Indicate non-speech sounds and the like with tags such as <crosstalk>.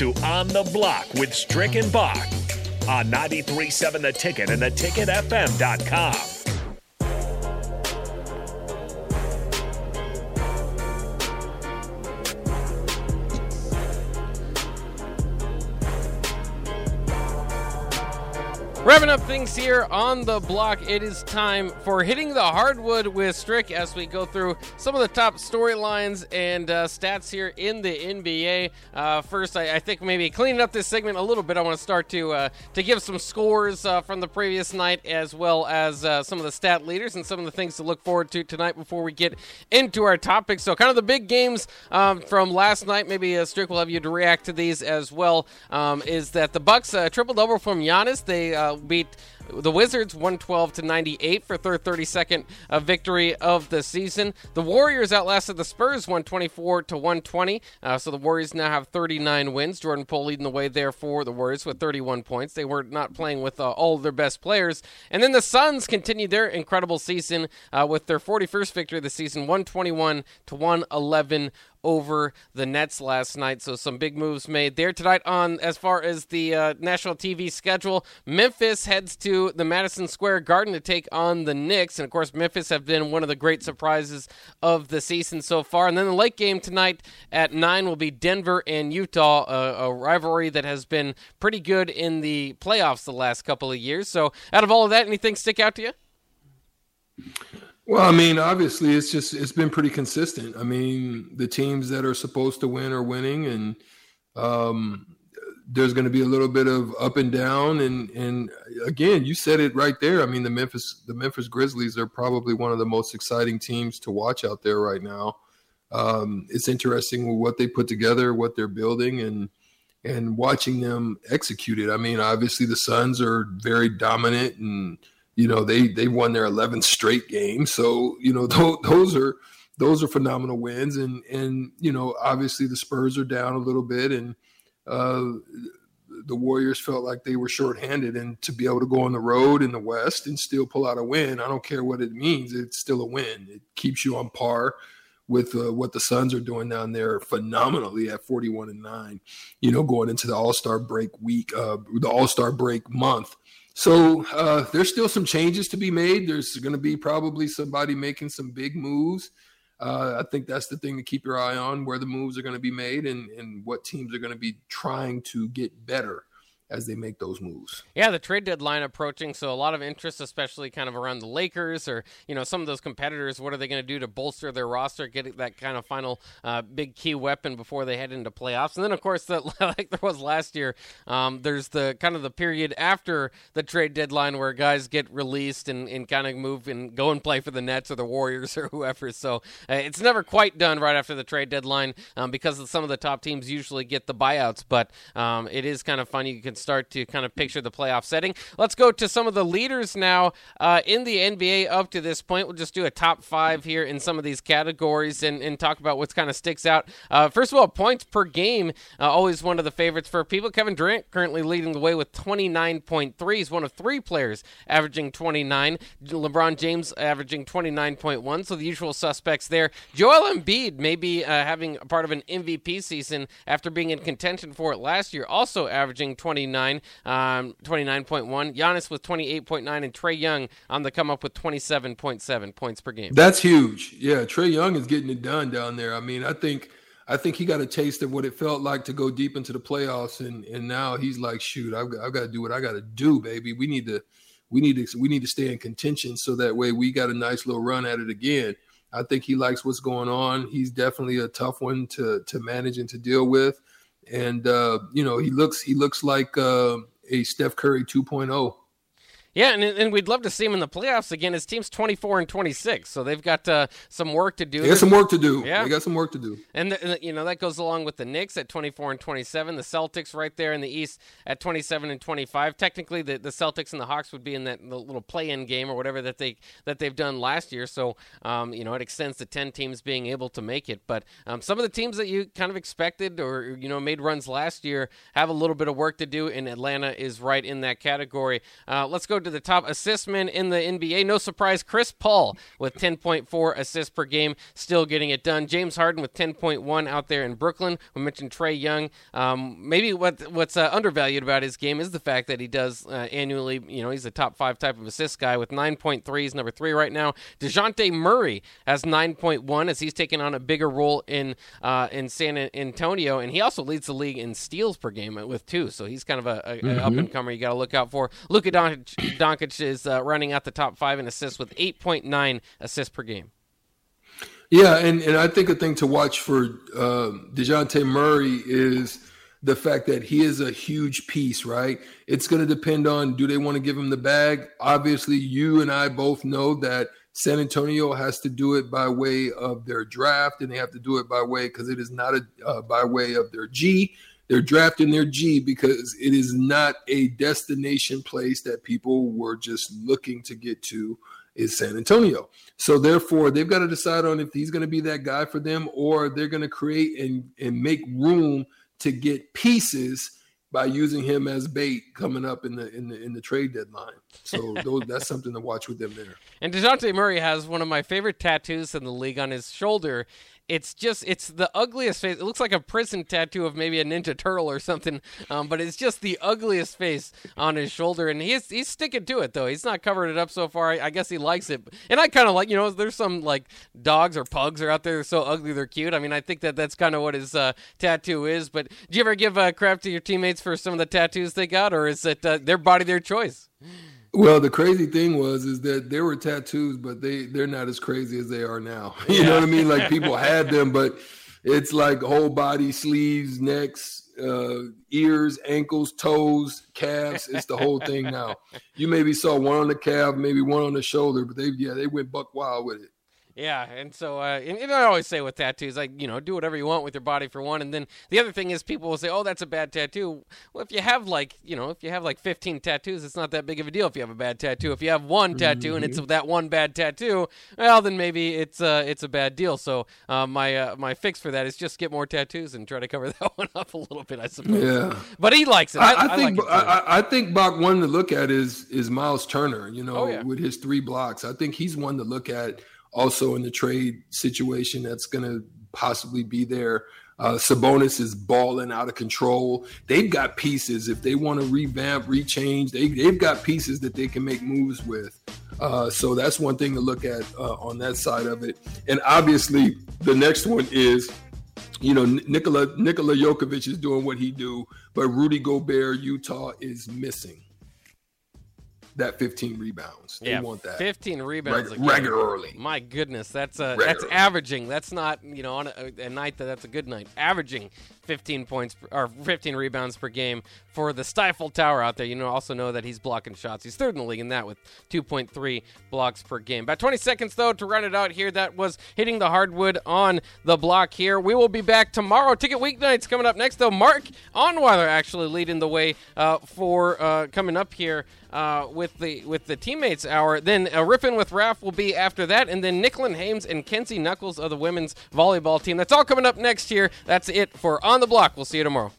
to On the Block with Strick and Bach on 93.7 The Ticket and theticketfm.com. Wrapping up things here on the block, it is time for hitting the hardwood with Strick as we go through some of the top storylines and uh, stats here in the NBA. Uh, first, I, I, think maybe cleaning up this segment a little bit, I want to start to uh, to give some scores uh, from the previous night as well as uh, some of the stat leaders and some of the things to look forward to tonight before we get into our topics. So, kind of the big games um, from last night. Maybe uh, Strick will have you to react to these as well. Um, is that the Bucks triple double from Giannis? They Uh, beat the Wizards 112 to 98 for their 32nd uh, victory of the season. The Warriors outlasted the Spurs 124 to 120. Uh, so the Warriors now have 39 wins. Jordan Poole leading the way there for the Warriors with 31 points. They were not playing with uh, all their best players. And then the Suns continued their incredible season uh, with their 41st victory of the season 121 to 111 over the Nets last night. So some big moves made there tonight. On as far as the uh, national TV schedule, Memphis heads to the Madison Square Garden to take on the Knicks, and of course Memphis have been one of the great surprises of the season so far. And then the late game tonight at nine will be Denver and Utah, a, a rivalry that has been pretty good in the playoffs the last couple of years. So out of all of that, anything stick out to you? Well, I mean, obviously, it's just it's been pretty consistent. I mean, the teams that are supposed to win are winning, and um, there's going to be a little bit of up and down. And and again, you said it right there. I mean, the Memphis the Memphis Grizzlies are probably one of the most exciting teams to watch out there right now. Um, it's interesting what they put together, what they're building, and and watching them execute it. I mean, obviously, the Suns are very dominant and you know they they won their 11th straight game so you know <laughs> th- those are those are phenomenal wins and and you know obviously the spurs are down a little bit and uh, the warriors felt like they were shorthanded and to be able to go on the road in the west and still pull out a win i don't care what it means it's still a win it keeps you on par with uh, what the Suns are doing down there phenomenally at 41 and 9, you know, going into the All Star break week, uh, the All Star break month. So uh, there's still some changes to be made. There's going to be probably somebody making some big moves. Uh, I think that's the thing to keep your eye on where the moves are going to be made and, and what teams are going to be trying to get better as they make those moves. Yeah, the trade deadline approaching, so a lot of interest, especially kind of around the Lakers or you know some of those competitors. What are they going to do to bolster their roster, get that kind of final uh, big key weapon before they head into playoffs? And then of course, <laughs> like there was last year, um, there's the kind of the period after the trade deadline where guys get released and, and kind of move and go and play for the Nets or the Warriors <laughs> or whoever. So uh, it's never quite done right after the trade deadline um, because some of the top teams usually get the buyouts, but um, it is kind of fun. You can start to kind of picture the playoff setting. Let's go to some of the leaders now uh, in the NBA up to this point. We'll just do a top five here in some of these categories and, and talk about what kind of sticks out. Uh, first of all, points per game, uh, always one of the favorites for people. Kevin Durant currently leading the way with 29.3. He's one of three players averaging 29. LeBron James averaging 29.1. So the usual suspects there. Joel Embiid maybe uh, having a part of an MVP season after being in contention for it last year, also averaging 29 um, 29.1. Giannis with 28.9, and Trae Young on the come up with 27.7 points per game. That's huge. Yeah, Trae Young is getting it done down there. I mean, I think. I think he got a taste of what it felt like to go deep into the playoffs, and and now he's like, shoot, I've I've got to do what I got to do, baby. We need to, we need to, we need to stay in contention so that way we got a nice little run at it again. I think he likes what's going on. He's definitely a tough one to to manage and to deal with and uh, you know he looks he looks like uh, a Steph Curry 2.0. Yeah, and, and we'd love to see him in the playoffs again. His team's 24 and 26, so they've got uh, some work to do. They got some work to do. Yeah, they got some work to do. And, the, you know that goes along with the Knicks at 24 and 27, the Celtics right there in the East at 27 and 25. Technically, the, the Celtics and the Hawks would be in that little play-in game or whatever that they that they've done last year. So um, you know it extends to 10 teams being able to make it. But um, some of the teams that you kind of expected or you know made runs last year have a little bit of work to do, and Atlanta is right in that category. Uh, let's go to the top assist men in the NBA. No surprise, Chris Paul with 10.4 assists per game, still getting it done. James Harden with 10.1 out there in Brooklyn. We mentioned Trae Young. Um, maybe what what's uh, undervalued about his game is the fact that he does uh, annually. You know, he's a top five type of assist guy with 9.3. He's number three right now. Dejounte Murray has 9.1 as he's taking on a bigger role in uh, in San Antonio, and he also leads the league in steals per game with two. So he's kind of a, a mm-hmm. up and comer you got to look out for. Luka Doncic, Doncic is uh, running out the top five in assists with 8.9 assists per game. Yeah, and, and I think a thing to watch for uh, Dejounte Murray is the fact that he is a huge piece, right? It's going to depend on do they want to give him the bag? Obviously, you and I both know that San Antonio has to do it by way of their draft, and they have to do it by way because it is not a uh, by way of their G. They're drafting their G because it is not a destination place that people were just looking to get to is San Antonio. So therefore, they've got to decide on if he's going to be that guy for them or they're going to create and, and make room to get pieces by using him as bait coming up in the in the in the trade deadline. So <laughs> those, that's something to watch with them there. And Dejounte Murray has one of my favorite tattoos in the league on his shoulder, it's just it's the ugliest face. It looks like a prison tattoo of maybe a Ninja Turtle or something. Um, but it's just the ugliest face on his shoulder, and he's he's sticking to it though. He's not covering it up so far. I, I guess he likes it, and I kind of like you know there's some like dogs or pugs are out there so ugly they're cute. I mean I think that that's kind of what his uh, tattoo is. But do you ever give uh, crap to your teammates for some of the tattoos they got, or is it uh, their body their choice? Well, the crazy thing was is that there were tattoos, but they they're not as crazy as they are now. <laughs> you yeah. know what I mean? Like people had them, but it's like whole body, sleeves, necks, uh, ears, ankles, toes, calves. It's the whole thing now. You maybe saw one on the calf, maybe one on the shoulder, but they yeah they went buck wild with it. Yeah, and so uh, and, and, I always say with tattoos, like you know, do whatever you want with your body for one, and then the other thing is people will say, "Oh, that's a bad tattoo." Well, if you have like you know, if you have like 15 tattoos, it's not that big of a deal if you have a bad tattoo. If you have one tattoo and it's mm-hmm. that one bad tattoo, well, then maybe it's uh, it's a bad deal. So uh, my uh, my fix for that is just get more tattoos and try to cover <laughs> that one up a little bit, I suppose. Yeah, but he likes it. I, I, I think like I, I, think Bach one to look at is is Myles Turner. You know, oh, yeah. with his three blocks, I think he's one to look at also in the trade situation that's going to possibly be there. Uh, Sabonis is balling out of control. They've got pieces. If they want to revamp, rechange, they, they've got pieces that they can make moves with. Uh, so that's one thing to look at uh, on that side of it. And obviously, the next one is, you know, Nikola Nikola Jokovic is doing what he do, but Rudy Gobert, Utah is missing that 15 rebounds. They yeah, want that. 15 rebounds Reg- regularly. My goodness, that's uh, that's averaging. That's not you know on a, a, night that that's a good night. Averaging 15 points or 15 rebounds per game for the Stifle Tower out there. You know, also know that he's blocking shots. He's third in the league in that with 2.3 blocks per game. About 20 seconds though to run it out here. That was hitting the hardwood on the block here. We will be back tomorrow. Ticket weeknights coming up next though. Mark Onweiler actually leading the way uh, for uh, coming up here uh, with the with the teammates hour. Then a ripping with Raf will be after that, and then Nicklin Hames and Kenzie Knuckles of the women's volleyball team. That's all coming up next year. That's it for On the Block. We'll see you tomorrow.